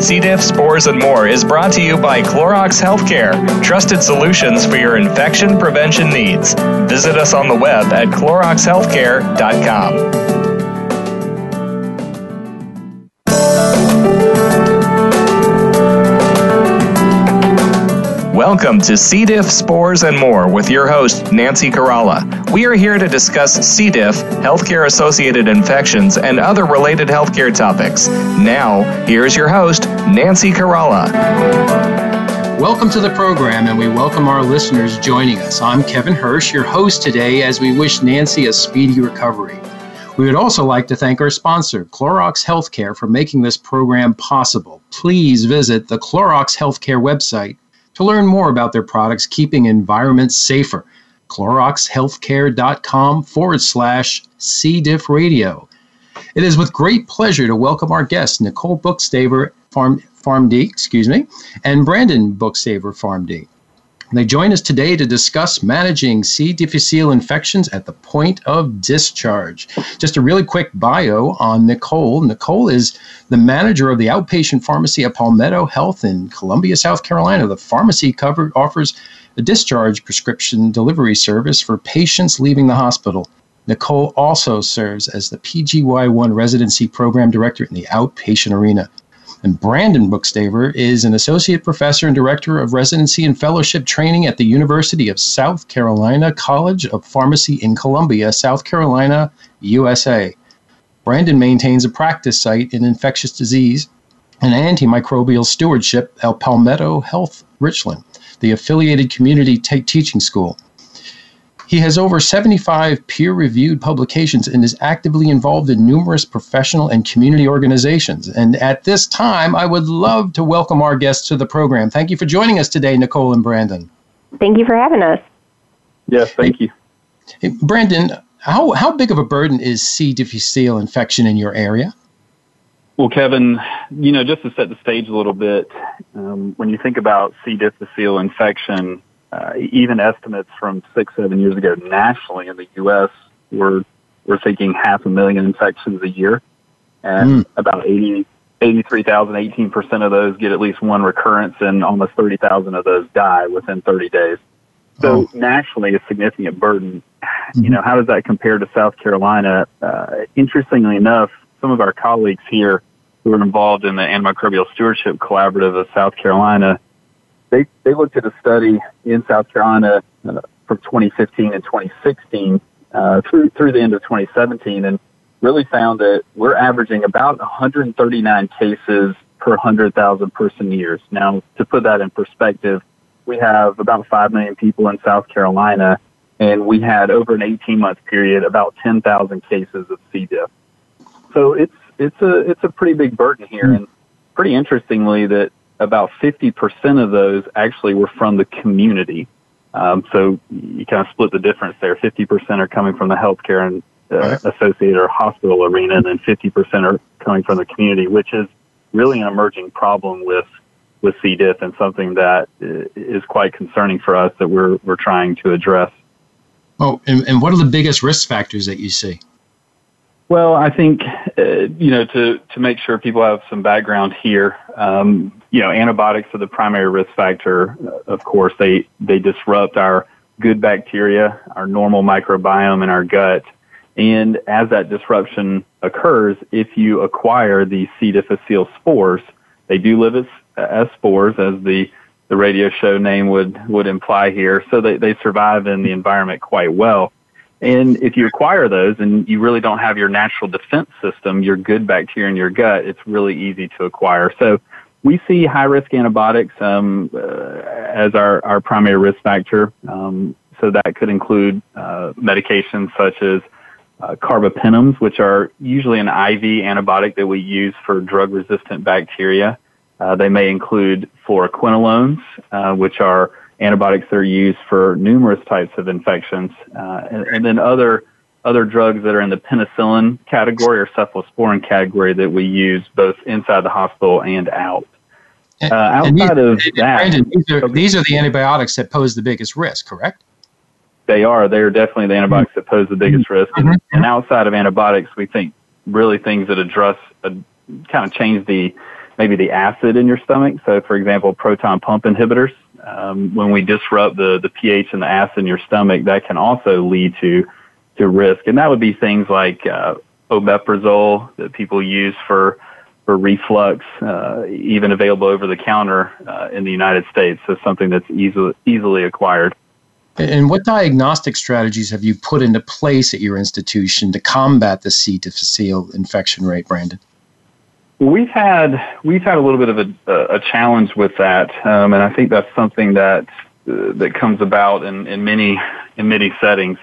C. diff, spores, and more is brought to you by Clorox Healthcare, trusted solutions for your infection prevention needs. Visit us on the web at cloroxhealthcare.com. Welcome to C. diff, spores, and more with your host, Nancy Caralli. We are here to discuss C. diff, healthcare associated infections, and other related healthcare topics. Now, here's your host, Nancy Caralli. Welcome to the program, and we welcome our listeners joining us. I'm Kevin Hirsch, your host today, as we wish Nancy a speedy recovery. We would also like to thank our sponsor, Clorox Healthcare, for making this program possible. Please visit the Clorox Healthcare website to learn more about their products keeping environments safer. CloroxHealthcare.com forward slash C. diff radio. It is with great pleasure to welcome our guests, Nicole Bookstaver, Farm, PharmD, excuse me, and Brandon Bookstaver, PharmD. They join us today to discuss managing C. difficile infections at the point of discharge. Just a really quick bio on Nicole. Nicole is the manager of the outpatient pharmacy at Palmetto Health in Columbia, South Carolina. The pharmacy cover, offers a discharge prescription delivery service for patients leaving the hospital. Nicole also serves as the PGY1 residency program director in the outpatient arena. And Brandon Bookstaver is an associate professor and director of residency and fellowship training at the University of South Carolina College of Pharmacy in Columbia, South Carolina, USA. Brandon maintains a practice site in infectious disease and antimicrobial stewardship at Palmetto Health Richland, the affiliated community t- teaching school. He has over 75 peer reviewed publications and is actively involved in numerous professional and community organizations. And at this time, I would love to welcome our guests to the program. Thank you for joining us today, Nicole and Brandon. Thank you for having us. Yes, thank you. Hey, Brandon, how, how big of a burden is C. difficile infection in your area? Well, Kevin, you know, just to set the stage a little bit, um, when you think about C. difficile infection, uh, even estimates from six, seven years ago nationally in the U.S. were we're thinking half a million infections a year, and mm. about 80, 83,000, 18 percent of those get at least one recurrence, and almost 30,000 of those die within 30 days. So oh. nationally, a significant burden. Mm-hmm. You know, how does that compare to South Carolina? Uh, interestingly enough, some of our colleagues here who are involved in the Antimicrobial Stewardship Collaborative of South Carolina they they looked at a study in South Carolina uh, from 2015 and 2016 uh, through through the end of 2017, and really found that we're averaging about 139 cases per 100,000 person years. Now, to put that in perspective, we have about 5 million people in South Carolina, and we had over an 18 month period about 10,000 cases of C. diff. So it's it's a it's a pretty big burden here, and pretty interestingly that about 50% of those actually were from the community. Um, so you kind of split the difference there. 50% are coming from the healthcare and uh, right. associated or hospital arena, and then 50% are coming from the community, which is really an emerging problem with with C. diff and something that is quite concerning for us that we're we're trying to address. Oh, and, and what are the biggest risk factors that you see? Well, I think uh, you know to to make sure people have some background here. Um, you know, antibiotics are the primary risk factor. Uh, of course, they they disrupt our good bacteria, our normal microbiome in our gut, and as that disruption occurs, if you acquire the C. difficile spores, they do live as, as spores, as the the radio show name would would imply here. So they they survive in the environment quite well. And if you acquire those and you really don't have your natural defense system, your good bacteria in your gut, it's really easy to acquire. So we see high risk antibiotics um, uh, as our, our primary risk factor. Um, so that could include uh, medications such as uh, carbapenems, which are usually an IV antibiotic that we use for drug resistant bacteria. Uh, they may include fluoroquinolones, uh, which are antibiotics that are used for numerous types of infections, uh, and, and, then other other drugs that are in the penicillin category or cephalosporin category that we use both inside the hospital and out. Uh, outside these, of that, Brandon, these, are, these are the antibiotics that pose the biggest risk, correct? They are. They are definitely the antibiotics mm-hmm. that pose the biggest mm-hmm. risk. And, mm-hmm. and, outside of antibiotics, we think really things that address, uh, kind of change the maybe the acid in your stomach. So, for example, proton pump inhibitors. Um, when we disrupt the, the pH and the acid in your stomach, that can also lead to to risk, and that would be things like uh, omeprazole that people use for for reflux, uh, even available over the counter uh, in the United States. So something that's easily easily acquired. And what diagnostic strategies have you put into place at your institution to combat the C. difficile infection rate, Brandon? We've had we've had a little bit of a, a challenge with that, um, and I think that's something that uh, that comes about in, in many in many settings.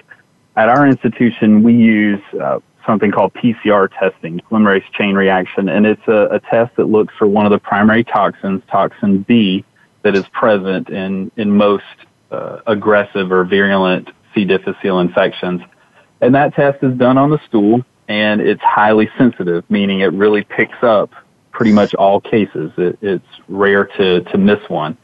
At our institution, we use uh, something called PCR testing, polymerase chain reaction, and it's a, a test that looks for one of the primary toxins, toxin B, that is present in in most uh, aggressive or virulent C. difficile infections. And that test is done on the stool and it's highly sensitive, meaning it really picks up pretty much all cases. It, it's rare to, to miss one.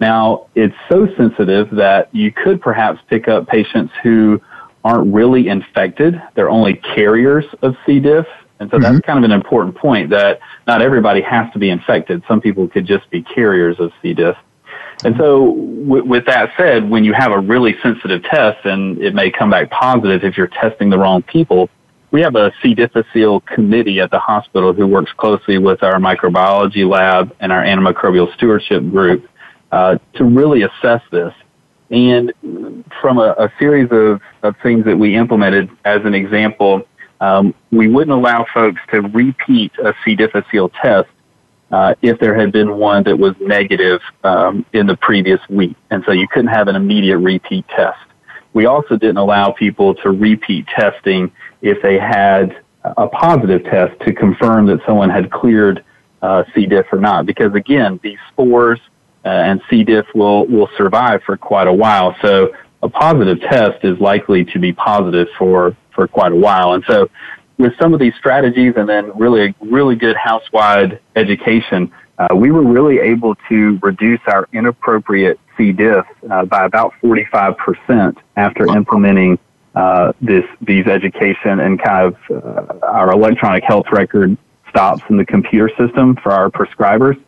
Now, it's so sensitive that you could perhaps pick up patients who aren't really infected. They're only carriers of C. diff. And so mm-hmm. that's kind of an important point that not everybody has to be infected. Some people could just be carriers of C. diff. And so, w- with that said, when you have a really sensitive test and it may come back positive if you're testing the wrong people, we have a C. difficile committee at the hospital who works closely with our microbiology lab and our antimicrobial stewardship group uh, to really assess this. And from a, a series of, of things that we implemented, as an example, um, we wouldn't allow folks to repeat a C. difficile test uh, if there had been one that was negative um, in the previous week. And so you couldn't have an immediate repeat test. We also didn't allow people to repeat testing if they had a positive test to confirm that someone had cleared uh, C. diff or not. Because again, these spores uh, and C. diff will, will survive for quite a while. So a positive test is likely to be positive for, for quite a while. And so with some of these strategies and then really, really good house-wide education, uh, we were really able to reduce our inappropriate C. diff uh, by about 45% after implementing uh, this these education and kind of uh, our electronic health record stops in the computer system for our prescribers.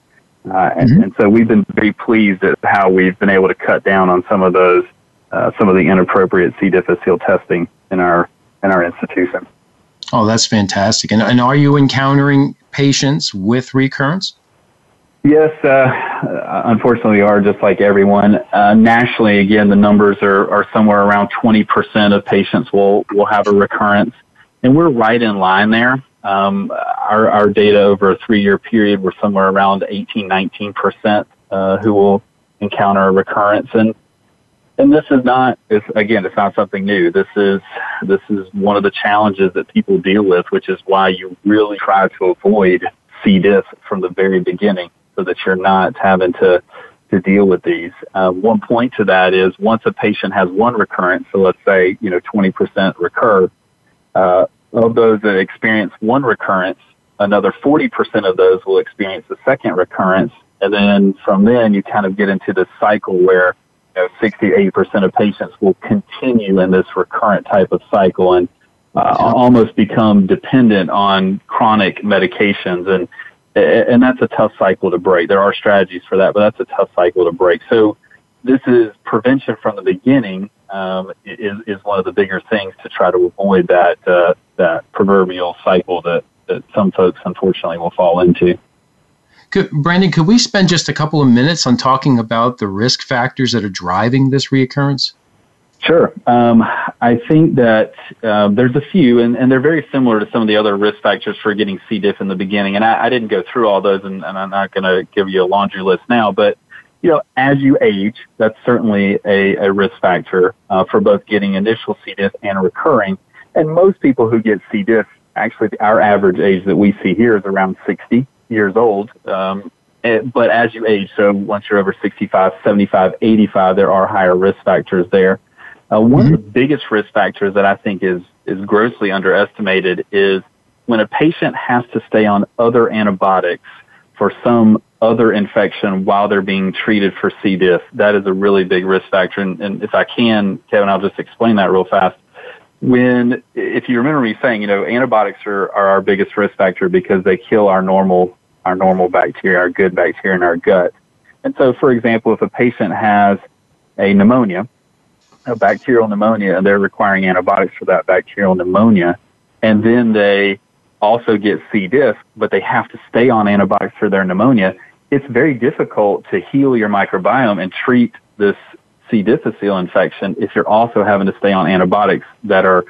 Uh, and, mm-hmm. and, so we've been very pleased at how we've been able to cut down on some of those, uh, some of the inappropriate C. difficile testing in our in our institution. Oh, that's fantastic. And, and are you encountering patients with recurrence? Yes, uh, unfortunately, are just like everyone. Uh, nationally, again, the numbers are, are somewhere around 20% of patients will, will have a recurrence. And we're right in line there. Um, our, our data over a three year period were somewhere around 18, 19% uh, who will encounter a recurrence. And and this is not it's, again it's not something new this is this is one of the challenges that people deal with which is why you really try to avoid c diff from the very beginning so that you're not having to to deal with these uh, one point to that is once a patient has one recurrence so let's say you know 20% recur uh, of those that experience one recurrence another 40% of those will experience a second recurrence and then from then you kind of get into this cycle where you know, 60 80% of patients will continue in this recurrent type of cycle and uh, almost become dependent on chronic medications. And, and that's a tough cycle to break. There are strategies for that, but that's a tough cycle to break. So this is prevention from the beginning um, is, is one of the bigger things to try to avoid that, uh, that proverbial cycle that, that some folks unfortunately will fall into. Could, Brandon, could we spend just a couple of minutes on talking about the risk factors that are driving this reoccurrence? Sure. Um, I think that uh, there's a few, and, and, they're very similar to some of the other risk factors for getting C. diff in the beginning. And I, I didn't go through all those, and, and I'm not going to give you a laundry list now. But you know, as you age, that's certainly a, a risk factor uh, for both getting initial C. diff and recurring. And most people who get C. diff, actually, our average age that we see here is around 60 years old. Um, it, but as you age, so once you're over 65, 75, 85, there are higher risk factors there. Uh, one mm-hmm. of the biggest risk factors that I think is, is grossly underestimated is when a patient has to stay on other antibiotics for some other infection while they're being treated for C. diff. That is a really big risk factor. And, and if I can, Kevin, I'll just explain that real fast when if you remember me saying, you know, antibiotics are, are our biggest risk factor because they kill our normal our normal bacteria, our good bacteria in our gut. And so, for example, if a patient has a pneumonia, a bacterial pneumonia, and they're requiring antibiotics for that bacterial pneumonia, and then they also get C. diff, but they have to stay on antibiotics for their pneumonia, it's very difficult to heal your microbiome and treat this C. difficile infection if you're also having to stay on antibiotics that are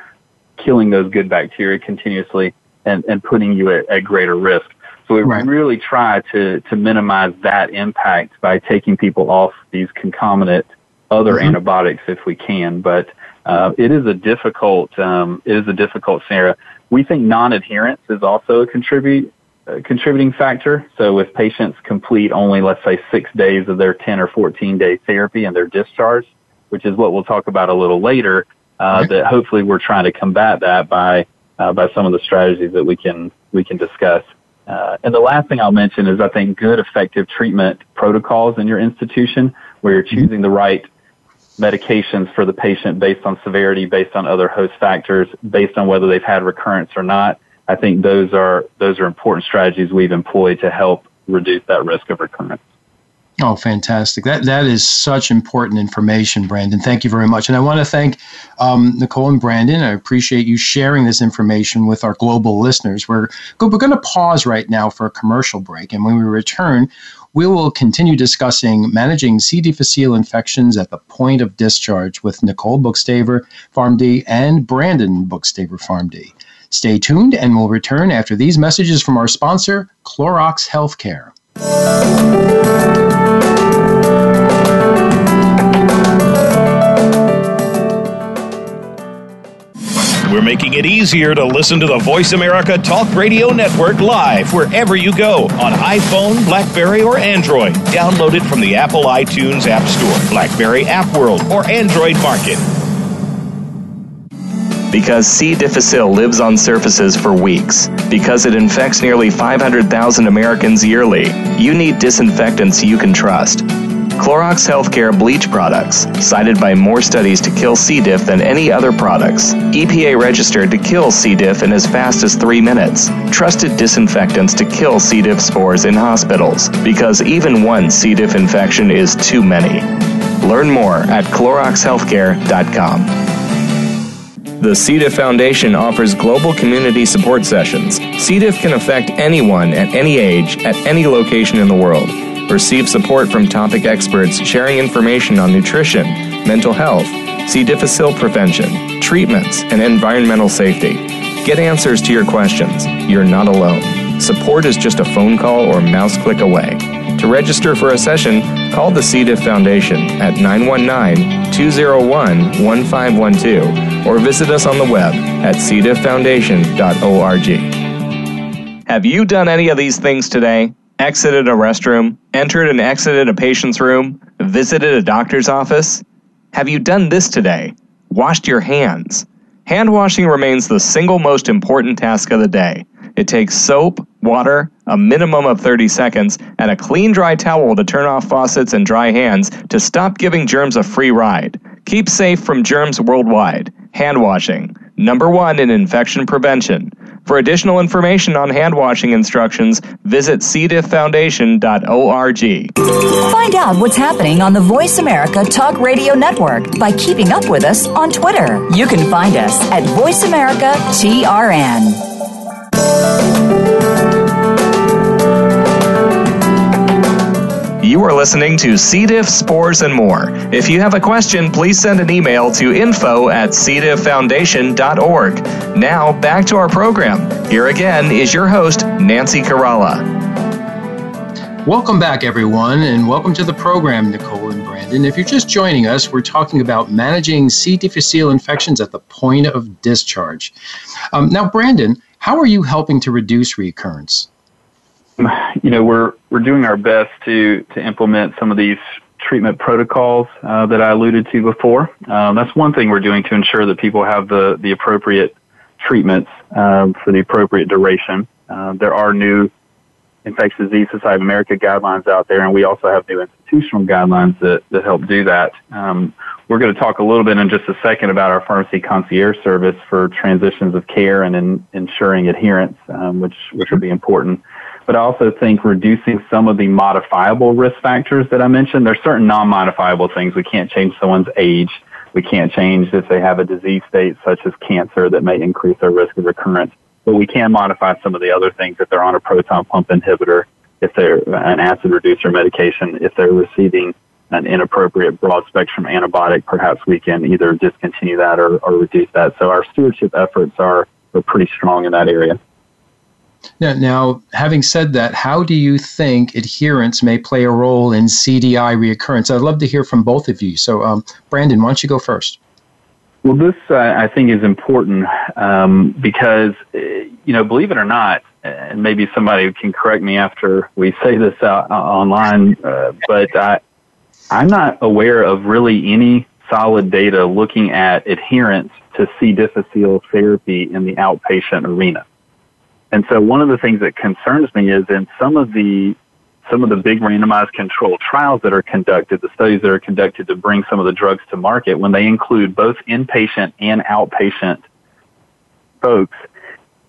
killing those good bacteria continuously and, and putting you at, at greater risk. So we right. really try to, to minimize that impact by taking people off these concomitant other mm-hmm. antibiotics if we can. But uh, it is a difficult um, it is a difficult scenario. We think non-adherence is also a contribute a contributing factor. So if patients complete only, let's say, six days of their 10 or 14 day therapy and they're discharged, which is what we'll talk about a little later, uh, okay. that hopefully we're trying to combat that by uh, by some of the strategies that we can we can discuss. Uh, and the last thing I'll mention is I think good effective treatment protocols in your institution where you're mm-hmm. choosing the right medications for the patient based on severity, based on other host factors, based on whether they've had recurrence or not. I think those are those are important strategies we've employed to help reduce that risk of recurrence. Oh, fantastic! That that is such important information, Brandon. Thank you very much, and I want to thank um, Nicole and Brandon. I appreciate you sharing this information with our global listeners. We're we're going to pause right now for a commercial break, and when we return, we will continue discussing managing C. difficile infections at the point of discharge with Nicole Bookstaver, PharmD, and Brandon Bookstaver, PharmD. Stay tuned, and we'll return after these messages from our sponsor, Clorox Healthcare. We're making it easier to listen to the Voice America Talk Radio Network live wherever you go on iPhone, Blackberry, or Android. Download it from the Apple iTunes App Store, Blackberry App World, or Android Market. Because C. difficile lives on surfaces for weeks, because it infects nearly 500,000 Americans yearly, you need disinfectants you can trust. Clorox Healthcare bleach products, cited by more studies to kill C. diff than any other products. EPA registered to kill C. diff in as fast as three minutes. Trusted disinfectants to kill C. diff spores in hospitals, because even one C. diff infection is too many. Learn more at CloroxHealthcare.com. The C. diff Foundation offers global community support sessions. C. diff can affect anyone at any age, at any location in the world. Receive support from topic experts sharing information on nutrition, mental health, C. difficile prevention, treatments, and environmental safety. Get answers to your questions. You're not alone. Support is just a phone call or mouse click away. To register for a session, call the C. diff Foundation at 919 201 1512 or visit us on the web at cdifffoundation.org. Have you done any of these things today? Exited a restroom, entered and exited a patient's room, visited a doctor's office? Have you done this today? Washed your hands? Hand washing remains the single most important task of the day. It takes soap, water, a minimum of 30 seconds, and a clean dry towel to turn off faucets and dry hands to stop giving germs a free ride. Keep safe from germs worldwide. Hand washing, number one in infection prevention. For additional information on hand washing instructions, visit cdifffoundation.org. Find out what's happening on the Voice America Talk Radio Network by keeping up with us on Twitter. You can find us at Voice America TRN. You are listening to C. diff, spores, and more. If you have a question, please send an email to info at cdifffoundation.org. Now, back to our program. Here again is your host, Nancy Caralli. Welcome back, everyone, and welcome to the program, Nicole and Brandon. If you're just joining us, we're talking about managing C. difficile infections at the point of discharge. Um, now, Brandon, how are you helping to reduce recurrence? you know, we're we're doing our best to to implement some of these treatment protocols uh, that I alluded to before. Um, that's one thing we're doing to ensure that people have the the appropriate treatments um, for the appropriate duration. Uh, there are new Infectious Disease Society of America guidelines out there, and we also have new institutional guidelines that, that help do that. Um, we're going to talk a little bit in just a second about our pharmacy concierge service for transitions of care and in, ensuring adherence, um, which which will be important. But I also think reducing some of the modifiable risk factors that I mentioned. There's certain non-modifiable things. We can't change someone's age. We can't change if they have a disease state such as cancer that may increase their risk of recurrence. But we can modify some of the other things if they're on a proton pump inhibitor, if they're an acid reducer medication, if they're receiving an inappropriate broad spectrum antibiotic, perhaps we can either discontinue that or, or reduce that. So our stewardship efforts are, are pretty strong in that area. Now, now, having said that, how do you think adherence may play a role in CDI reoccurrence? I'd love to hear from both of you. So, um, Brandon, why don't you go first? Well, this uh, I think is important um, because, uh, you know, believe it or not, and maybe somebody can correct me after we say this out, uh, online, uh, but I, I'm not aware of really any solid data looking at adherence to C. difficile therapy in the outpatient arena. And so one of the things that concerns me is in some of the some of the big randomized controlled trials that are conducted, the studies that are conducted to bring some of the drugs to market, when they include both inpatient and outpatient folks,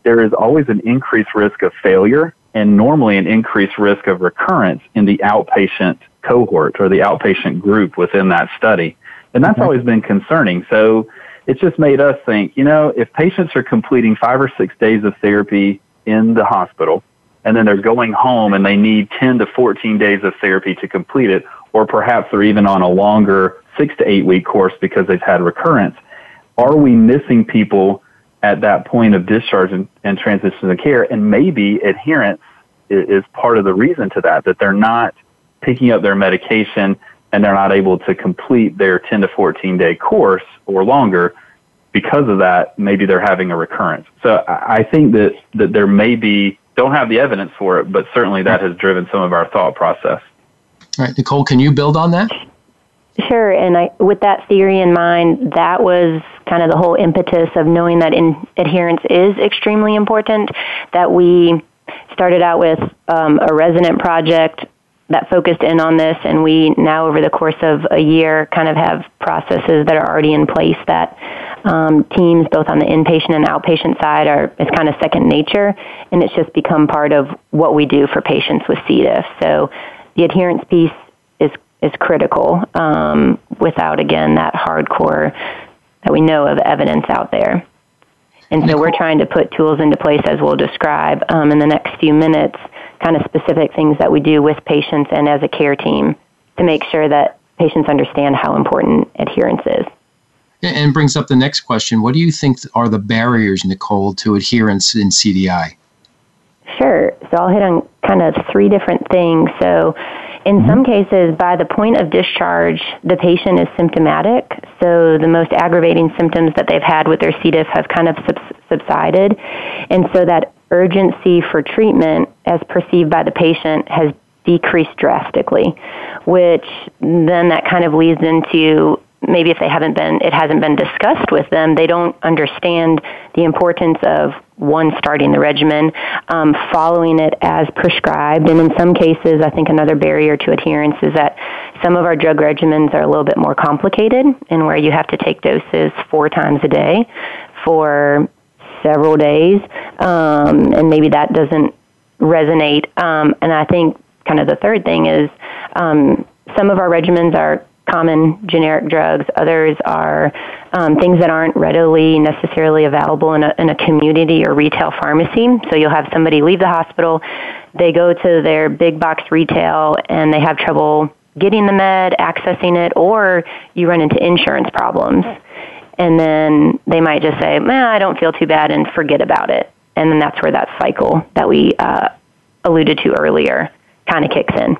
there is always an increased risk of failure and normally an increased risk of recurrence in the outpatient cohort or the outpatient group within that study. And that's mm-hmm. always been concerning. So it's just made us think, you know, if patients are completing five or six days of therapy in the hospital and then they're going home and they need 10 to 14 days of therapy to complete it, or perhaps they're even on a longer six to eight week course because they've had recurrence. Are we missing people at that point of discharge and, and transition to care? And maybe adherence is, is part of the reason to that, that they're not picking up their medication and they're not able to complete their 10 to 14 day course or longer because of that, maybe they're having a recurrence. So I think that, that there may be, don't have the evidence for it, but certainly that has driven some of our thought process. All right, Nicole, can you build on that? Sure, and I, with that theory in mind, that was kind of the whole impetus of knowing that in, adherence is extremely important. That we started out with um, a resident project that focused in on this, and we now, over the course of a year, kind of have processes that are already in place that um, teams, both on the inpatient and outpatient side, are is kind of second nature, and it's just become part of what we do for patients with C. diff. So the adherence piece is is critical. Um, without again that hardcore that we know of evidence out there. And so we're trying to put tools into place as we'll describe um, in the next few minutes kind of specific things that we do with patients and as a care team to make sure that patients understand how important adherence is. And brings up the next question. What do you think are the barriers, Nicole, to adherence in CDI? Sure. So I'll hit on kind of three different things. So in mm-hmm. some cases, by the point of discharge, the patient is symptomatic. So the most aggravating symptoms that they've had with their C. diff have kind of subsided. And so that urgency for treatment as perceived by the patient has decreased drastically, which then that kind of leads into maybe if they haven't been it hasn't been discussed with them they don't understand the importance of one starting the regimen um, following it as prescribed and in some cases i think another barrier to adherence is that some of our drug regimens are a little bit more complicated and where you have to take doses four times a day for several days, um, and maybe that doesn't resonate. Um, and I think kind of the third thing is um, some of our regimens are common generic drugs. Others are um, things that aren't readily necessarily available in a, in a community or retail pharmacy. So you'll have somebody leave the hospital, they go to their big box retail, and they have trouble getting the med, accessing it, or you run into insurance problems and then they might just say, "Man, I don't feel too bad," and forget about it. And then that's where that cycle that we uh, alluded to earlier kind of kicks in.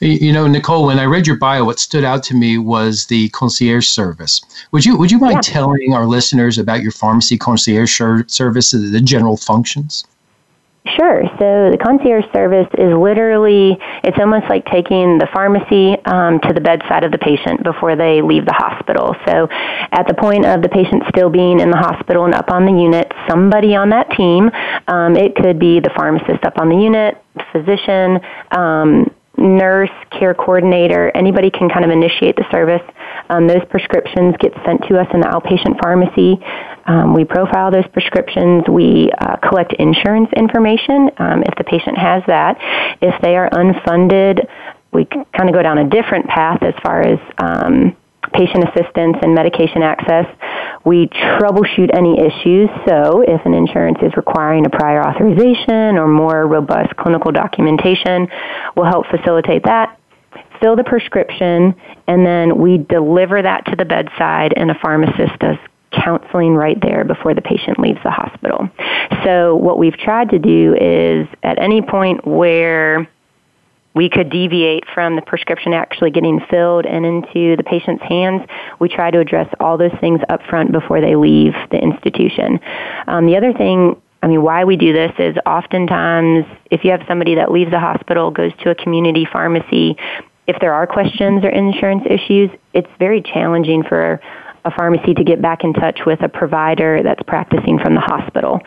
You know, Nicole, when I read your bio, what stood out to me was the concierge service. Would you would you mind yeah. telling our listeners about your pharmacy concierge service, the general functions? Sure. So the concierge service is literally, it's almost like taking the pharmacy um, to the bedside of the patient before they leave the hospital. So at the point of the patient still being in the hospital and up on the unit, somebody on that team, um, it could be the pharmacist up on the unit, physician, um, nurse, care coordinator, anybody can kind of initiate the service Um, those prescriptions get sent to us in the outpatient pharmacy. Um, we profile those prescriptions. We uh, collect insurance information um, if the patient has that. If they are unfunded, we kind of go down a different path as far as um, patient assistance and medication access. We troubleshoot any issues. So if an insurance is requiring a prior authorization or more robust clinical documentation, we'll help facilitate that. Fill the prescription, and then we deliver that to the bedside, and a pharmacist does counseling right there before the patient leaves the hospital. So what we've tried to do is at any point where we could deviate from the prescription actually getting filled and into the patient's hands. We try to address all those things up front before they leave the institution. Um, the other thing, I mean, why we do this is oftentimes if you have somebody that leaves the hospital, goes to a community pharmacy, if there are questions or insurance issues, it's very challenging for a pharmacy to get back in touch with a provider that's practicing from the hospital.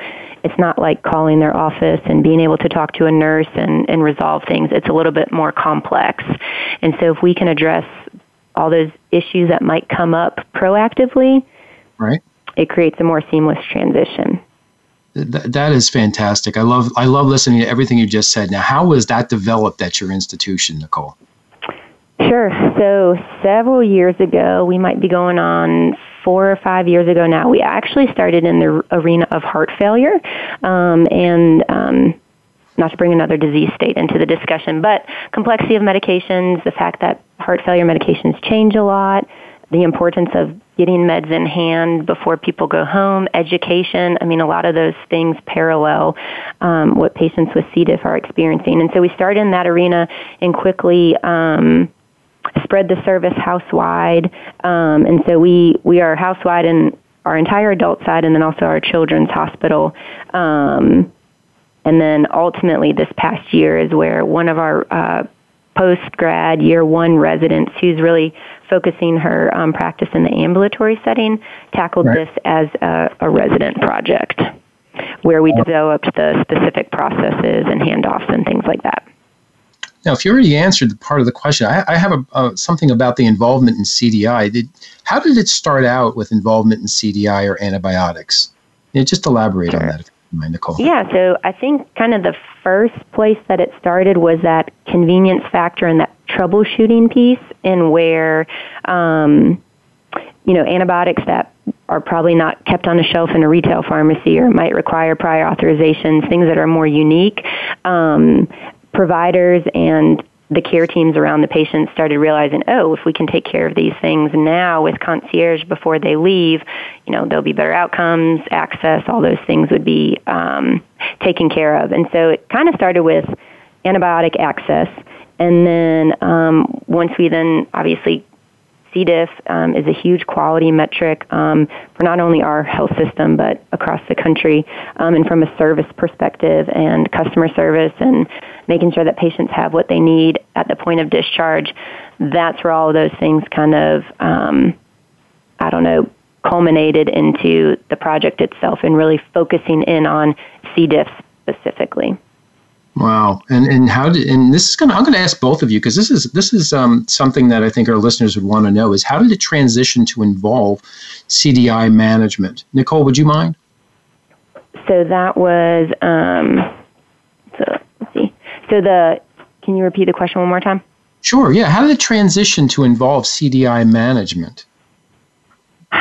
It's not like calling their office and being able to talk to a nurse and, and resolve things. It's a little bit more complex. And so if we can address all those issues that might come up proactively, right. it creates a more seamless transition. Th- that is fantastic. I love I love listening to everything you just said. Now, how was that developed at your institution, Nicole? Sure. So several years ago, we might be going on four or five years ago now, we actually started in the arena of heart failure. Um, and um, not to bring another disease state into the discussion, but complexity of medications, the fact that heart failure medications change a lot, the importance of getting meds in hand before people go home, education. I mean, a lot of those things parallel um, what patients with C. diff are experiencing. And so we started in that arena and quickly um, spread the service housewide. Um, and so we, we are housewide in our entire adult side and then also our children's hospital. Um, and then ultimately this past year is where one of our uh, post grad year one residents who's really focusing her um, practice in the ambulatory setting tackled right. this as a, a resident project where we developed the specific processes and handoffs and things like that. Now, if you already answered the part of the question, I, I have a, uh, something about the involvement in CDI. Did, how did it start out with involvement in CDI or antibiotics? Yeah, just elaborate sure. on that, if you mind, Nicole. Yeah, so I think kind of the first place that it started was that convenience factor and that troubleshooting piece, and where, um, you know, antibiotics that are probably not kept on a shelf in a retail pharmacy or might require prior authorizations, things that are more unique. Um, providers and the care teams around the patients started realizing, oh, if we can take care of these things now with concierge before they leave, you know, there'll be better outcomes, access, all those things would be um, taken care of. And so it kind of started with antibiotic access. And then um, once we then obviously C. diff um, is a huge quality metric um, for not only our health system but across the country, um, and from a service perspective and customer service and making sure that patients have what they need at the point of discharge. That's where all of those things kind of, um, I don't know, culminated into the project itself and really focusing in on C. diff specifically. Wow, and and how did and this is gonna I'm gonna ask both of you because this is this is um, something that I think our listeners would want to know is how did it transition to involve CDI management? Nicole, would you mind? So that was um, so let's see. So the can you repeat the question one more time? Sure. Yeah. How did it transition to involve CDI management?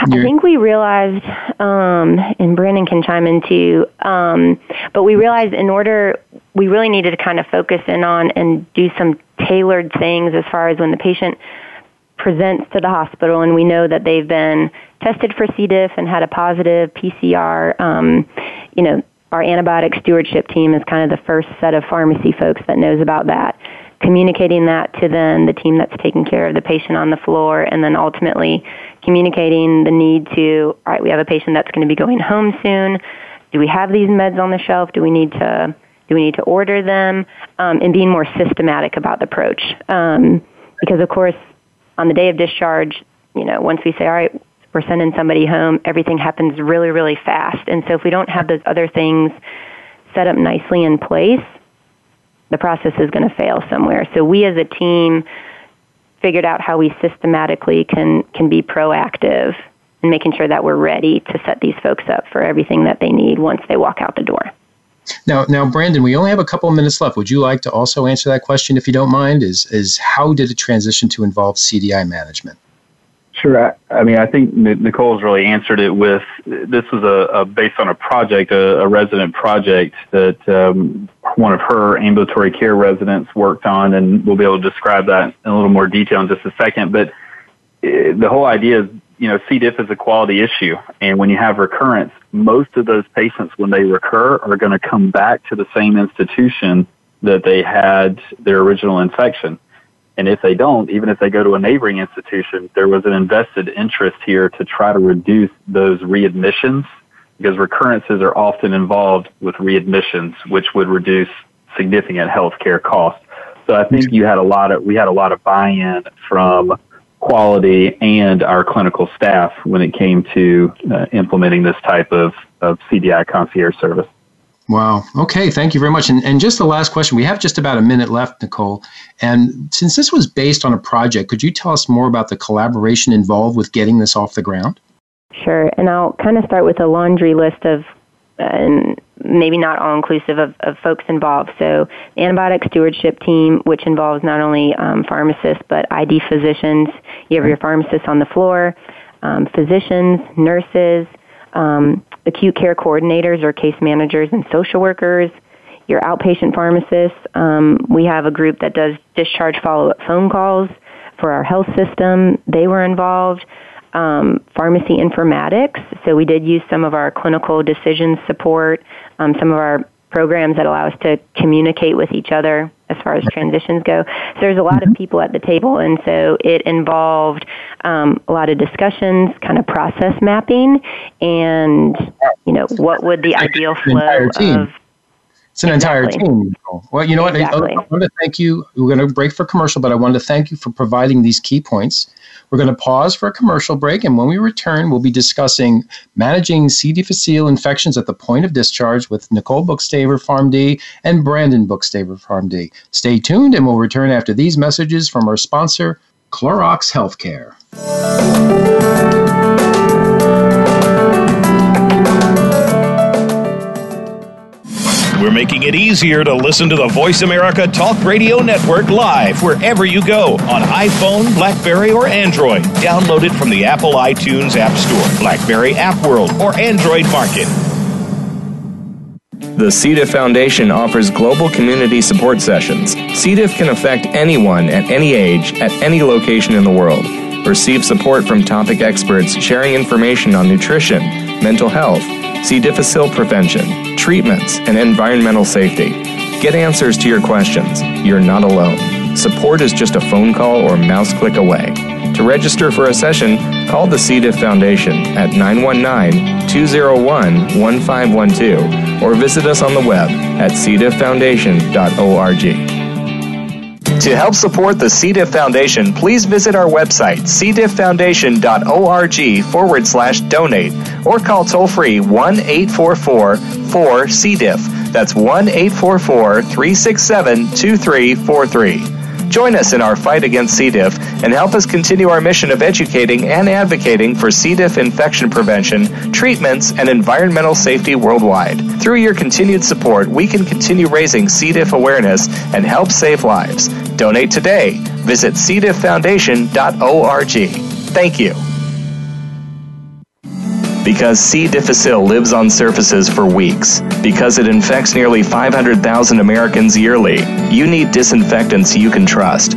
I think we realized, um, and Brandon can chime in too, um, but we realized in order, we really needed to kind of focus in on and do some tailored things as far as when the patient presents to the hospital and we know that they've been tested for C. diff and had a positive PCR, um, you know, our antibiotic stewardship team is kind of the first set of pharmacy folks that knows about that communicating that to then the team that's taking care of the patient on the floor, and then ultimately communicating the need to, all right, we have a patient that's going to be going home soon. Do we have these meds on the shelf? Do we need to do we need to order them? Um, and being more systematic about the approach, um, because of course, on the day of discharge, you know, once we say, all right, we're sending somebody home, everything happens really, really fast. And so if we don't have those other things set up nicely in place, the process is going to fail somewhere. So we as a team figured out how we systematically can can be proactive and making sure that we're ready to set these folks up for everything that they need once they walk out the door. Now, now, Brandon, we only have a couple of minutes left. Would you like to also answer that question, if you don't mind? Is is how did it transition to involve CDI management? Sure. I, I mean, I think Nicole's really answered it with this was a, a based on a project, a, a resident project that um, one of her ambulatory care residents worked on, and we'll be able to describe that in a little more detail in just a second. But uh, the whole idea is, you know, C. diff is a quality issue, and when you have recurrence, most of those patients, when they recur, are going to come back to the same institution that they had their original infection. And if they don't, even if they go to a neighboring institution, there was an invested interest here to try to reduce those readmissions because recurrences are often involved with readmissions, which would reduce significant healthcare costs. So I think you had a lot of, we had a lot of buy-in from quality and our clinical staff when it came to uh, implementing this type of, of CDI concierge service. Wow. Okay. Thank you very much. And, and just the last question. We have just about a minute left, Nicole. And since this was based on a project, could you tell us more about the collaboration involved with getting this off the ground? Sure. And I'll kind of start with a laundry list of, uh, maybe not all inclusive of, of folks involved. So, antibiotic stewardship team, which involves not only um, pharmacists but ID physicians. You have your pharmacists on the floor, um, physicians, nurses. Um, acute care coordinators or case managers and social workers, your outpatient pharmacists. Um, we have a group that does discharge follow up phone calls for our health system. They were involved. Um, pharmacy informatics. So we did use some of our clinical decision support, um, some of our programs that allow us to communicate with each other as far as transitions go. So there's a lot of mm-hmm. people at the table, and so it involved um, a lot of discussions, kind of process mapping, and you know what would the ideal flow of it's an exactly. entire team. Well, you know exactly. what? I, I want to thank you. We're going to break for commercial, but I wanted to thank you for providing these key points. We're going to pause for a commercial break, and when we return, we'll be discussing managing C. difficile infections at the point of discharge with Nicole Bookstaver, PharmD, and Brandon Bookstaver, PharmD. Stay tuned, and we'll return after these messages from our sponsor, Clorox Healthcare. We're making it easier to listen to the Voice America Talk Radio Network live wherever you go on iPhone, Blackberry, or Android. Download it from the Apple iTunes App Store, Blackberry App World, or Android Market. The C. diff Foundation offers global community support sessions. C. diff can affect anyone at any age, at any location in the world. Receive support from topic experts sharing information on nutrition, mental health, C. difficile prevention, treatments, and environmental safety. Get answers to your questions. You're not alone. Support is just a phone call or mouse click away. To register for a session, call the C. diff Foundation at 919 201 1512 or visit us on the web at cdifffoundation.org. To help support the C. diff Foundation, please visit our website, cdifffoundation.org forward slash donate, or call toll free 1 844 4 C. diff. That's 1 844 367 2343. Join us in our fight against C. diff and help us continue our mission of educating and advocating for C. diff infection prevention, treatments, and environmental safety worldwide. Through your continued support, we can continue raising C. diff awareness and help save lives. Donate today. Visit cdifffoundation.org. Thank you. Because C. difficile lives on surfaces for weeks, because it infects nearly 500,000 Americans yearly, you need disinfectants you can trust.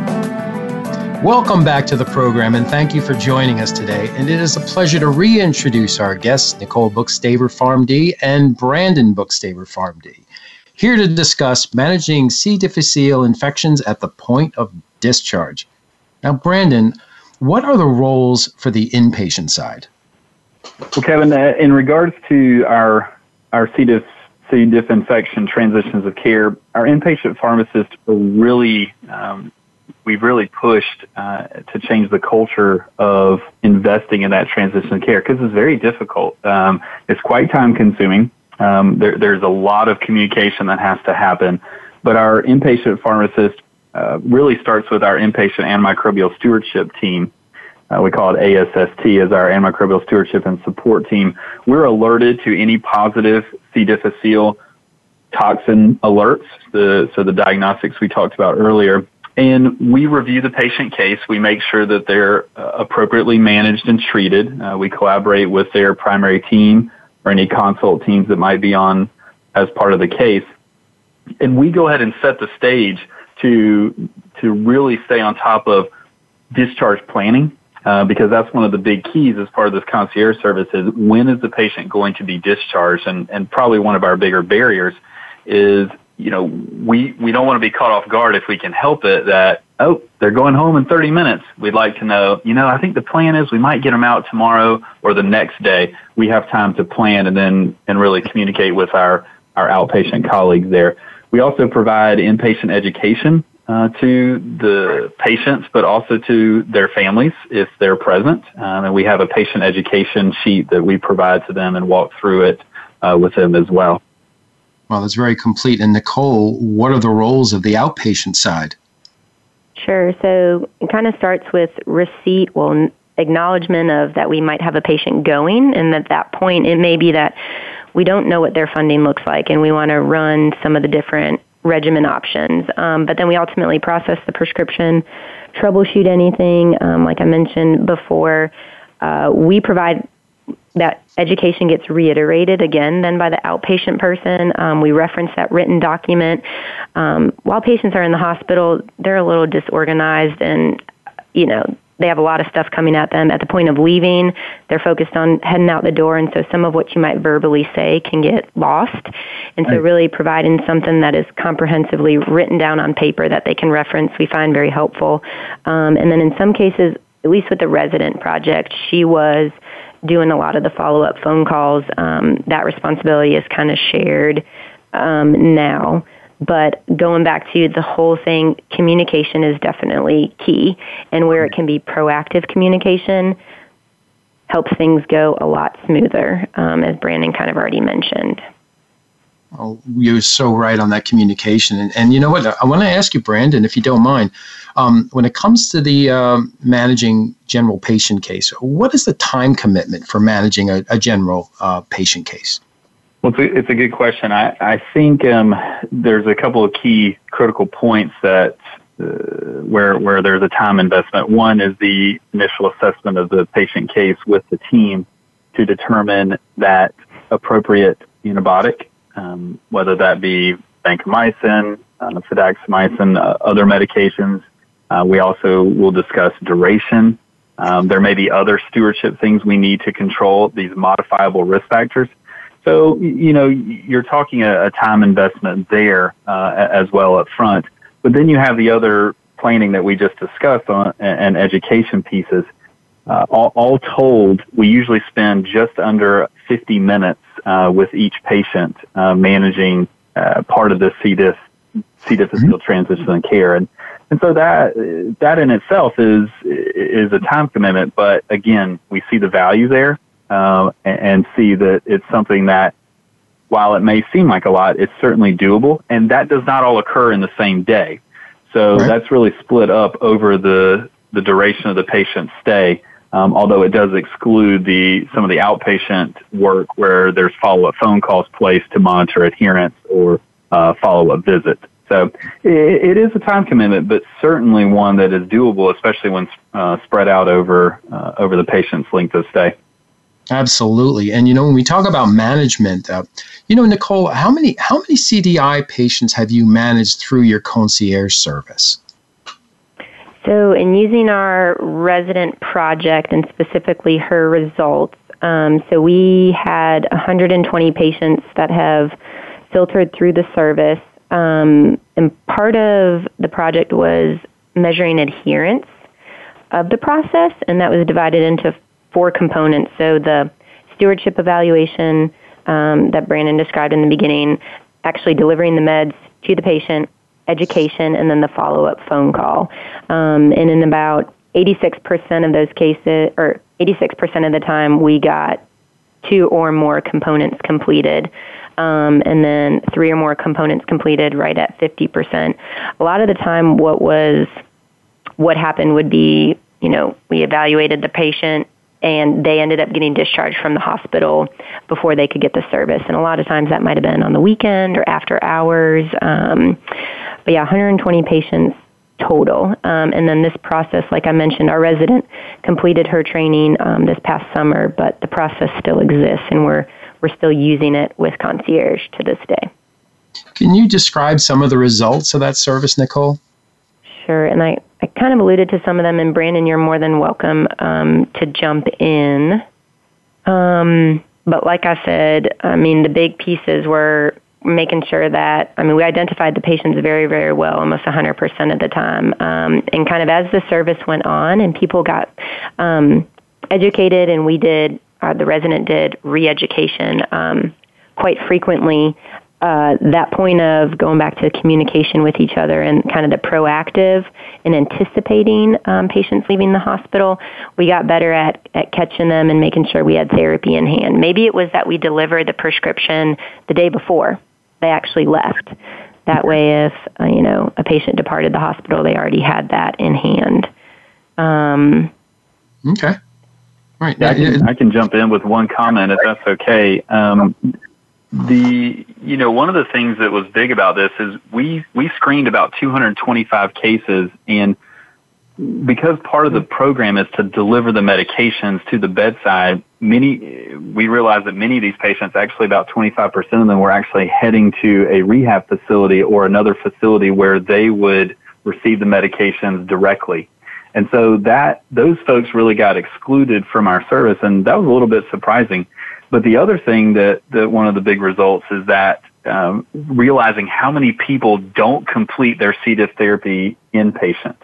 Welcome back to the program and thank you for joining us today. And it is a pleasure to reintroduce our guests, Nicole Bookstaver, PharmD, and Brandon Bookstaver, PharmD, here to discuss managing C. difficile infections at the point of discharge. Now, Brandon, what are the roles for the inpatient side? Well, Kevin, uh, in regards to our our C. diff, C. diff infection transitions of care, our inpatient pharmacists are really um, we've really pushed uh, to change the culture of investing in that transition care because it's very difficult. Um, it's quite time consuming. Um, there, there's a lot of communication that has to happen, but our inpatient pharmacist uh, really starts with our inpatient antimicrobial stewardship team. Uh, we call it ASST as our antimicrobial stewardship and support team. We're alerted to any positive C. difficile toxin alerts, the, so the diagnostics we talked about earlier, and we review the patient case. We make sure that they're uh, appropriately managed and treated. Uh, we collaborate with their primary team or any consult teams that might be on as part of the case. And we go ahead and set the stage to, to really stay on top of discharge planning. Uh, because that's one of the big keys as part of this concierge service is when is the patient going to be discharged and, and probably one of our bigger barriers is you know, we, we don't want to be caught off guard if we can help it that, oh, they're going home in 30 minutes. We'd like to know, you know, I think the plan is we might get them out tomorrow or the next day. We have time to plan and then, and really communicate with our, our outpatient colleagues there. We also provide inpatient education uh, to the patients, but also to their families if they're present. Um, and we have a patient education sheet that we provide to them and walk through it uh, with them as well. Well, that's very complete. And Nicole, what are the roles of the outpatient side? Sure. So it kind of starts with receipt, well, acknowledgement of that we might have a patient going, and at that point, it may be that we don't know what their funding looks like, and we want to run some of the different regimen options. Um, but then we ultimately process the prescription, troubleshoot anything. Um, like I mentioned before, uh, we provide that education gets reiterated again then by the outpatient person. Um, we reference that written document. Um, while patients are in the hospital, they're a little disorganized and, you know, they have a lot of stuff coming at them. At the point of leaving, they're focused on heading out the door, and so some of what you might verbally say can get lost. And so, really providing something that is comprehensively written down on paper that they can reference, we find very helpful. Um, and then, in some cases, at least with the resident project, she was doing a lot of the follow up phone calls. Um, that responsibility is kind of shared um, now. But going back to the whole thing, communication is definitely key. And where it can be proactive communication helps things go a lot smoother, um, as Brandon kind of already mentioned. Oh, you're so right on that communication. And, and you know what? I want to ask you, Brandon, if you don't mind, um, when it comes to the um, managing general patient case, what is the time commitment for managing a, a general uh, patient case? Well, it's a, it's a good question. I, I think um, there's a couple of key critical points that uh, where where there's a time investment. One is the initial assessment of the patient case with the team to determine that appropriate antibiotic, um, whether that be vancomycin, uh, uh, other medications, uh, we also will discuss duration. Um, there may be other stewardship things we need to control these modifiable risk factors. So, you know, you're talking a, a time investment there uh, as well up front. But then you have the other planning that we just discussed on and education pieces. Uh, all, all, told, we usually spend just under 50 minutes uh, with each patient uh, managing uh, part of the C. diff, C. difficile mm-hmm. transition and care. And and so that that in itself is is a time commitment. But again, we see the value there uh, and, and see that it's something that, while it may seem like a lot, it's certainly doable. And that does not all occur in the same day. So right. that's really split up over the the duration of the patient's stay. Um, although it does exclude the some of the outpatient work where there's follow up phone calls placed to monitor adherence or uh, follow up visits. So it, it is a time commitment, but certainly one that is doable, especially when uh, spread out over uh, over the patient's length of stay. Absolutely, and you know when we talk about management, uh, you know Nicole, how many how many CDI patients have you managed through your concierge service? So, in using our resident project and specifically her results, um, so we had 120 patients that have filtered through the service, um, and part of the project was measuring adherence of the process, and that was divided into four components. So, the stewardship evaluation um, that Brandon described in the beginning, actually delivering the meds to the patient, education, and then the follow up phone call. Um, and in about 86% of those cases, or 86% of the time, we got two or more components completed. Um, and then three or more components completed right at 50%. A lot of the time, what was what happened would be, you know, we evaluated the patient and they ended up getting discharged from the hospital before they could get the service. And a lot of times that might have been on the weekend or after hours. Um, but yeah, 120 patients total. Um, and then this process, like I mentioned, our resident completed her training um, this past summer, but the process still exists, and we're we're still using it with concierge to this day. Can you describe some of the results of that service, Nicole? Sure, and I, I kind of alluded to some of them, and Brandon, you're more than welcome um, to jump in. Um, but like I said, I mean, the big pieces were making sure that, I mean, we identified the patients very, very well, almost 100% of the time. Um, and kind of as the service went on and people got um, educated, and we did, uh, the resident did re education um, quite frequently. Uh, that point of going back to communication with each other and kind of the proactive and anticipating um, patients leaving the hospital, we got better at, at catching them and making sure we had therapy in hand. Maybe it was that we delivered the prescription the day before they actually left. That way, if uh, you know a patient departed the hospital, they already had that in hand. Um, okay. Right. Yeah, I, can, I can jump in with one comment if that's okay. Um, the you know one of the things that was big about this is we we screened about 225 cases and because part of the program is to deliver the medications to the bedside, many we realized that many of these patients, actually about 25% of them, were actually heading to a rehab facility or another facility where they would receive the medications directly. And so that those folks really got excluded from our service, and that was a little bit surprising. But the other thing that, that one of the big results is that um, realizing how many people don't complete their C. diff therapy inpatient.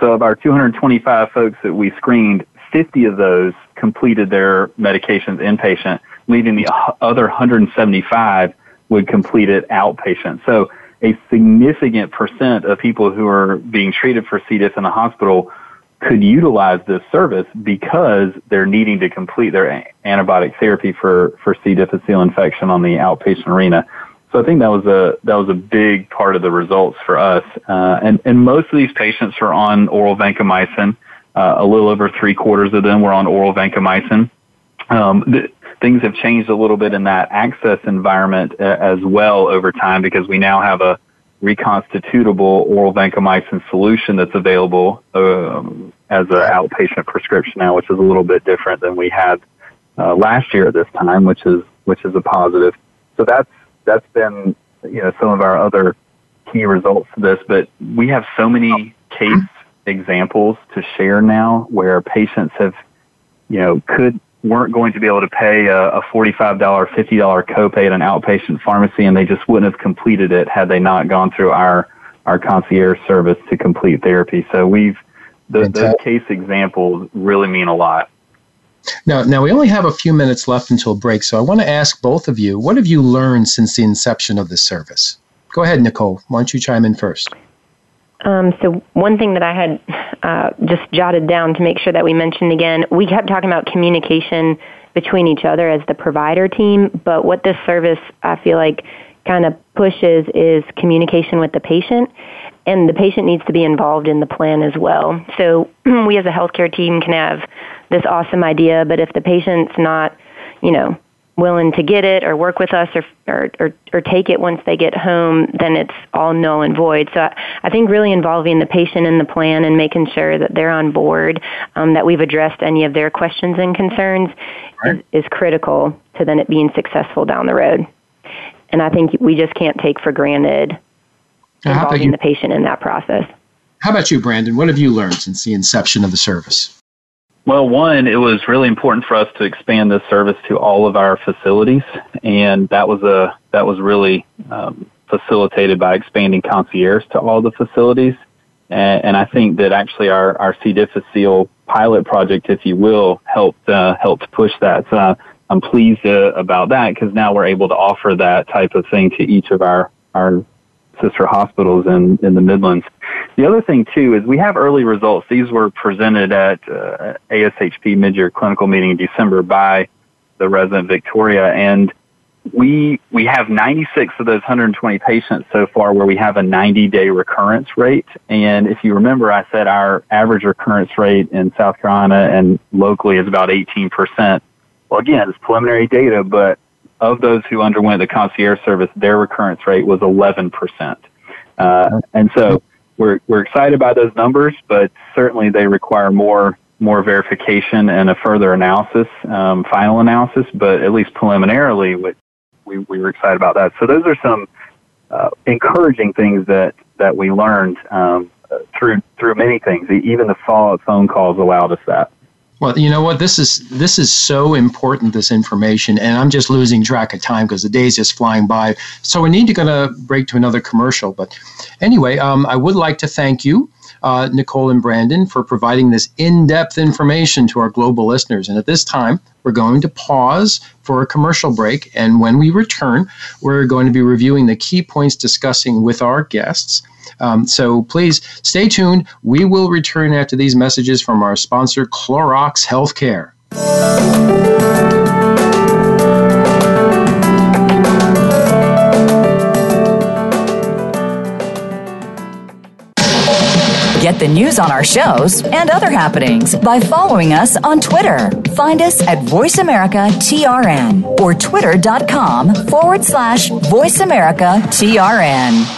So of our 225 folks that we screened, 50 of those completed their medications inpatient, leaving the other 175 would complete it outpatient. So a significant percent of people who are being treated for C. diff in the hospital could utilize this service because they're needing to complete their antibiotic therapy for, for C. difficile infection on the outpatient arena. So I think that was a that was a big part of the results for us. Uh, and and most of these patients are on oral vancomycin. Uh, a little over three quarters of them were on oral vancomycin. Um, th- things have changed a little bit in that access environment uh, as well over time because we now have a reconstitutable oral vancomycin solution that's available um, as an outpatient prescription now, which is a little bit different than we had uh, last year at this time, which is which is a positive. So that's that's been you know some of our other key results to this. But we have so many case examples to share now where patients have you know could weren't going to be able to pay a, a $45, $50 copay at an outpatient pharmacy and they just wouldn't have completed it had they not gone through our, our concierge service to complete therapy. So we've, the, those case examples really mean a lot. Now, now we only have a few minutes left until break, so I want to ask both of you, what have you learned since the inception of this service? Go ahead, Nicole. Why don't you chime in first? Um, so one thing that I had uh, just jotted down to make sure that we mentioned again, we kept talking about communication between each other as the provider team, but what this service I feel like kind of pushes is communication with the patient, and the patient needs to be involved in the plan as well. So we as a healthcare team can have this awesome idea, but if the patient's not, you know, willing to get it or work with us or, or, or, or, take it once they get home, then it's all null and void. So I, I think really involving the patient in the plan and making sure that they're on board, um, that we've addressed any of their questions and concerns right. is, is critical to then it being successful down the road. And I think we just can't take for granted involving the patient in that process. How about you, Brandon? What have you learned since the inception of the service? Well, one, it was really important for us to expand this service to all of our facilities, and that was a that was really um, facilitated by expanding concierge to all the facilities. And, and I think that actually our our C. difficile pilot project, if you will, helped uh, helped push that. So uh, I'm pleased uh, about that because now we're able to offer that type of thing to each of our our sister hospitals in, in the Midlands. The other thing too is we have early results. These were presented at uh, ASHP mid-year clinical meeting in December by the resident Victoria, and we we have 96 of those 120 patients so far where we have a 90-day recurrence rate. And if you remember, I said our average recurrence rate in South Carolina and locally is about 18 percent. Well, again, it's preliminary data, but of those who underwent the concierge service, their recurrence rate was 11%. Uh, and so we're, we're excited by those numbers, but certainly they require more, more verification and a further analysis, um, final analysis, but at least preliminarily, we, we, we were excited about that. So those are some uh, encouraging things that, that we learned um, through, through many things. Even the follow-up phone calls allowed us that. Well, you know what? This is this is so important. This information, and I'm just losing track of time because the day's just flying by. So we need to gonna break to another commercial. But anyway, um, I would like to thank you, uh, Nicole and Brandon, for providing this in-depth information to our global listeners. And at this time, we're going to pause for a commercial break, and when we return, we're going to be reviewing the key points discussing with our guests. Um, so please stay tuned. We will return after these messages from our sponsor, Clorox Healthcare. Get the news on our shows and other happenings by following us on Twitter. Find us at VoiceAmericaTRN or twitter.com forward slash VoiceAmericaTRN.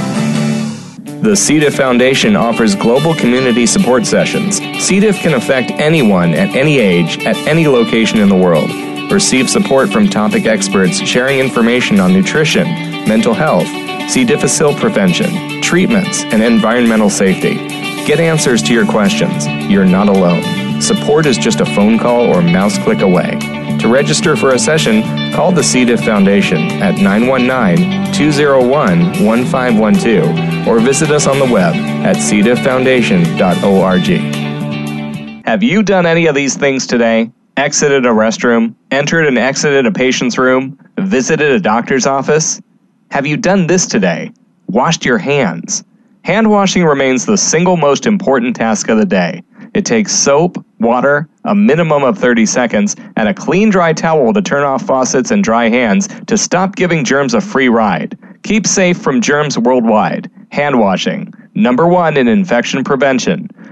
The C. diff Foundation offers global community support sessions. C. diff can affect anyone at any age, at any location in the world. Receive support from topic experts sharing information on nutrition, mental health, C. difficile prevention, treatments, and environmental safety. Get answers to your questions. You're not alone. Support is just a phone call or mouse click away. To register for a session, call the C. diff Foundation at 919 201 1512 or visit us on the web at cdifffoundation.org. Have you done any of these things today? Exited a restroom, entered and exited a patient's room, visited a doctor's office? Have you done this today? Washed your hands? Hand washing remains the single most important task of the day. It takes soap, water, a minimum of 30 seconds, and a clean dry towel to turn off faucets and dry hands to stop giving germs a free ride. Keep safe from germs worldwide. Hand washing, number one in infection prevention.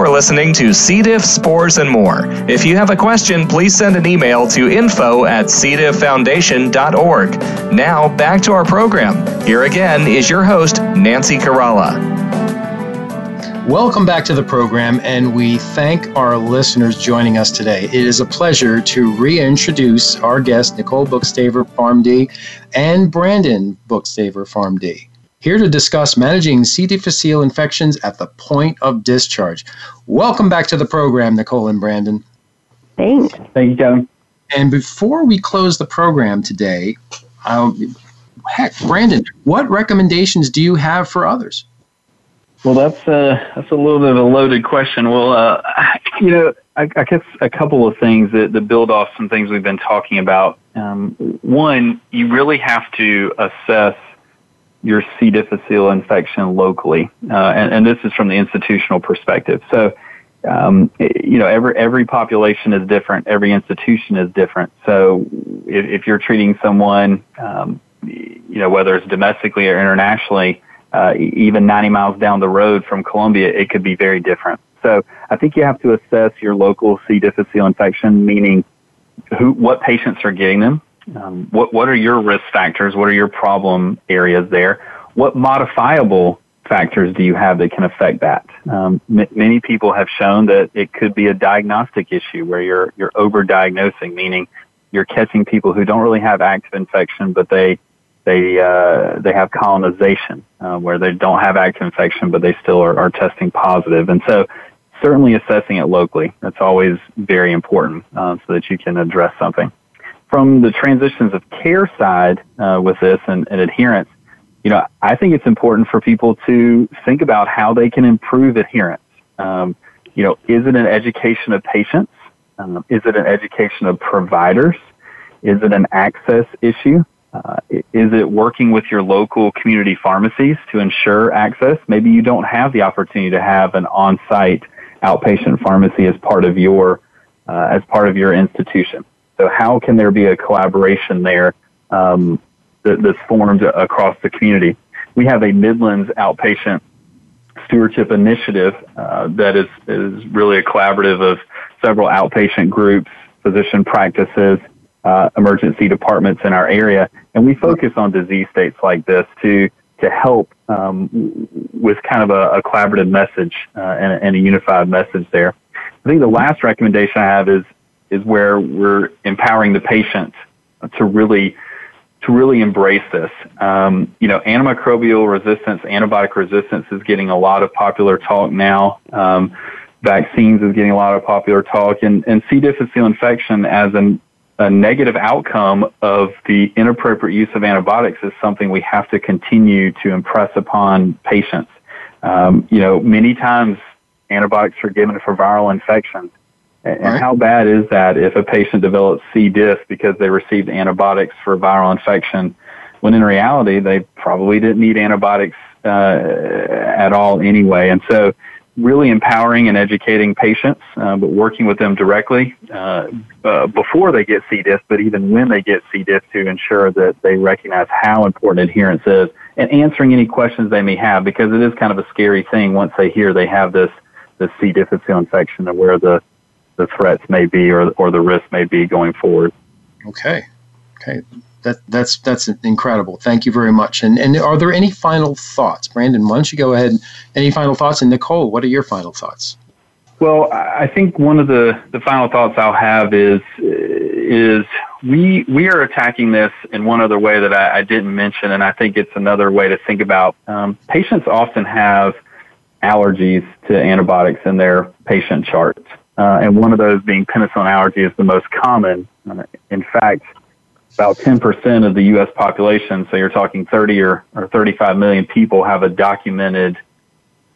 You are listening to C. diff, spores, and more. If you have a question, please send an email to info at cdifffoundation.org. Now, back to our program. Here again is your host, Nancy Caralla. Welcome back to the program, and we thank our listeners joining us today. It is a pleasure to reintroduce our guest, Nicole Bookstaver, PharmD, and Brandon Bookstaver, PharmD, here to discuss managing C. difficile infections at the point of discharge. Welcome back to the program, Nicole and Brandon. Thanks. Thank you, Kevin. And before we close the program today, um, heck, Brandon, what recommendations do you have for others? Well, that's uh, that's a little bit of a loaded question. Well, uh, you know, I, I guess a couple of things that, that build off some things we've been talking about. Um, one, you really have to assess your C. difficile infection locally, uh, and, and, this is from the institutional perspective. So, um, you know, every every population is different, every institution is different. So, if, if you're treating someone, um, you know, whether it's domestically or internationally uh, even 90 miles down the road from Columbia, it could be very different. So I think you have to assess your local C. difficile infection, meaning who, what patients are getting them, um, what, what are your risk factors, what are your problem areas there, what modifiable factors do you have that can affect that? Um, m- many people have shown that it could be a diagnostic issue where you're you're overdiagnosing, meaning you're catching people who don't really have active infection, but they they uh, they have colonization uh, where they don't have active infection, but they still are, are testing positive. And so, certainly assessing it locally that's always very important uh, so that you can address something. From the transitions of care side uh, with this and, and adherence, you know, I think it's important for people to think about how they can improve adherence. Um, you know, is it an education of patients? Um, is it an education of providers? Is it an access issue? Uh, is it working with your local community pharmacies to ensure access? Maybe you don't have the opportunity to have an on-site outpatient pharmacy as part of your uh, as part of your institution. So how can there be a collaboration there um, that, that's formed across the community? We have a Midlands outpatient stewardship initiative uh, that is is really a collaborative of several outpatient groups, physician practices, uh, emergency departments in our area, and we focus on disease states like this to to help um, with kind of a, a collaborative message uh, and, and, a, unified message there. I think the last recommendation I have is is where we're empowering the patient to really to really embrace this. Um, you know, antimicrobial resistance, antibiotic resistance is getting a lot of popular talk now. Um, vaccines is getting a lot of popular talk, and, and C. difficile infection as an a negative outcome of the inappropriate use of antibiotics is something we have to continue to impress upon patients. Um, you know, many times antibiotics are given for viral infections. And right. how bad is that if a patient develops C. diff because they received antibiotics for viral infection, when in reality they probably didn't need antibiotics uh, at all anyway. And so really empowering and educating patients, uh, but working with them directly uh, uh, before they get C. diff, but even when they get C. diff to ensure that they recognize how important adherence is and answering any questions they may have because it is kind of a scary thing once they hear they have this, this C. difficile infection and where the, the threats may be or, or the risk may be going forward. Okay. Okay that that's that's incredible. Thank you very much. And and are there any final thoughts, Brandon? Why don't you go ahead? Any final thoughts? And Nicole, what are your final thoughts? Well, I think one of the, the final thoughts I'll have is is we we are attacking this in one other way that I, I didn't mention, and I think it's another way to think about. Um, patients often have allergies to antibiotics in their patient charts, uh, and one of those being penicillin allergy is the most common. Uh, in fact, about 10% of the U.S. population, so you're talking 30 or, or 35 million people have a documented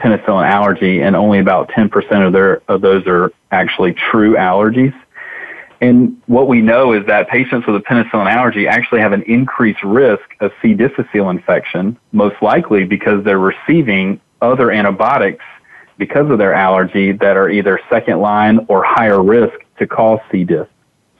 penicillin allergy, and only about 10% of their of those are actually true allergies. And what we know is that patients with a penicillin allergy actually have an increased risk of C. difficile infection, most likely because they're receiving other antibiotics because of their allergy that are either second line or higher risk to cause C. diff.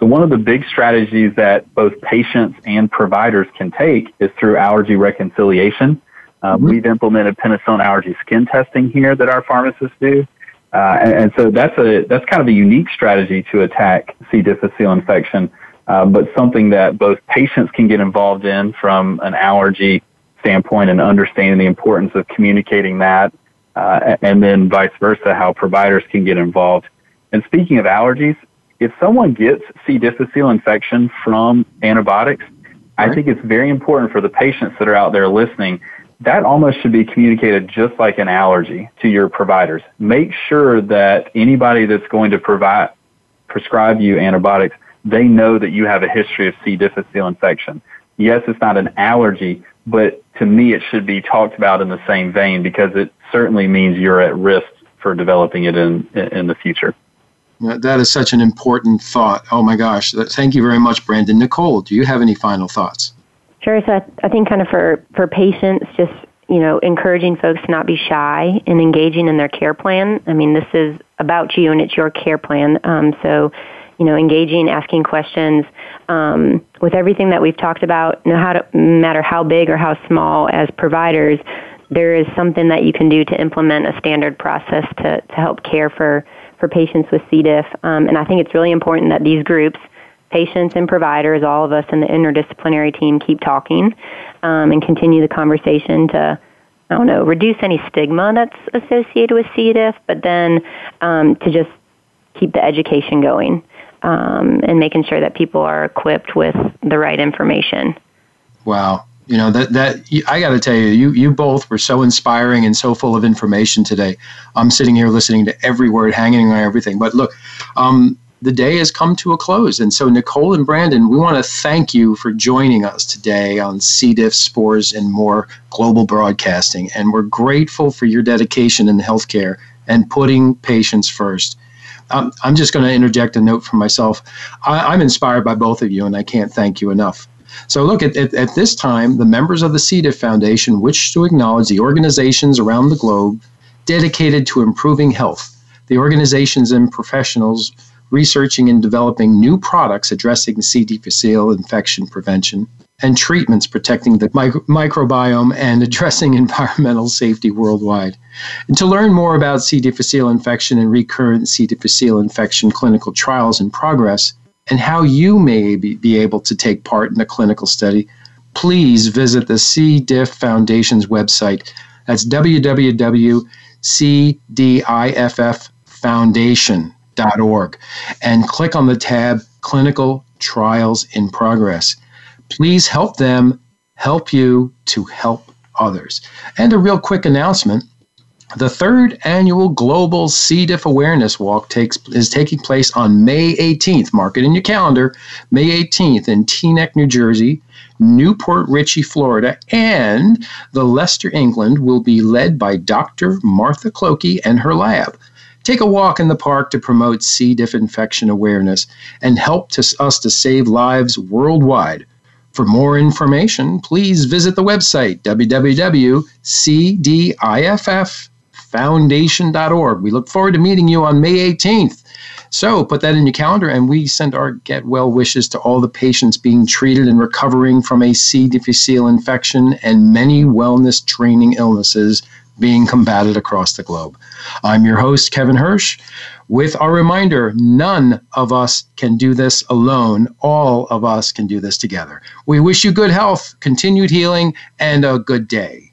So one of the big strategies that both patients and providers can take is through allergy reconciliation. Uh, mm-hmm. We've implemented penicillin allergy skin testing here that our pharmacists do. Uh, and, and, so that's a that's kind of a unique strategy to attack C. difficile infection, uh, but something that both patients can get involved in from an allergy standpoint and understanding the importance of communicating that uh, and then vice versa, how providers can get involved. And speaking of allergies, if someone gets C. difficile infection from antibiotics, right. I think it's very important for the patients that are out there listening. That almost should be communicated just like an allergy to your providers. Make sure that anybody that's going to provide prescribe you antibiotics, they know that you have a history of C. difficile infection. Yes, it's not an allergy, but to me, it should be talked about in the same vein because it certainly means you're at risk for developing it in in the future. That is such an important thought. Oh my gosh. Thank you very much, Brandon. Nicole, do you have any final thoughts? Sure. So I, I think kind of for, for patients, just, you know, encouraging folks to not be shy and engaging in their care plan. I mean, this is about you and it's your care plan. Um, so, you know, engaging, asking questions, um, with everything that we've talked about, no how no matter how big or how small as providers, there is something that you can do to implement a standard process to, to help care for for patients with C. diff. Um, and I think it's really important that these groups, patients and providers, all of us in the interdisciplinary team, keep talking um, and continue the conversation to, I don't know, reduce any stigma that's associated with C. diff, but then um, to just keep the education going um, and making sure that people are equipped with the right information. Wow you know that that I got to tell you, you you both were so inspiring and so full of information today. I'm sitting here listening to every word, hanging on everything. But look, um, the day has come to a close, and so Nicole and Brandon, we want to thank you for joining us today on C. diff, spores, and more global broadcasting. And we're grateful for your dedication in healthcare and putting patients first. Um, I'm just going to interject a note for myself. I, I'm inspired by both of you, and I can't thank you enough. So, look, at, at, at this time, the members of the C. diff Foundation wish to acknowledge the organizations around the globe dedicated to improving health, the organizations and professionals researching and developing new products addressing C. difficile infection prevention, and treatments protecting the micro- microbiome and addressing environmental safety worldwide. And to learn more about C. difficile infection and recurrent C. difficile infection clinical trials in progress, and how you may be able to take part in a clinical study, please visit the C. diff Foundation's website. That's www.cdifffoundation.org and click on the tab Clinical Trials in Progress. Please help them help you to help others. And a real quick announcement the third annual Global C. diff Awareness Walk takes is taking place on May 18th. Mark it in your calendar. May 18th in Teaneck, New Jersey, New Port Richey, Florida, and the Leicester, England will be led by Dr. Martha Clokie and her lab. Take a walk in the park to promote C. diff infection awareness and help to, us to save lives worldwide. For more information, please visit the website www.cdiff.com foundation.org. We look forward to meeting you on May 18th. So put that in your calendar, and we send our get well wishes to all the patients being treated and recovering from a C. difficile infection and many wellness training illnesses being combated across the globe. I'm your host, Kevin Hirsch, with our reminder none of us can do this alone. All of us can do this together. We wish you good health, continued healing, and a good day.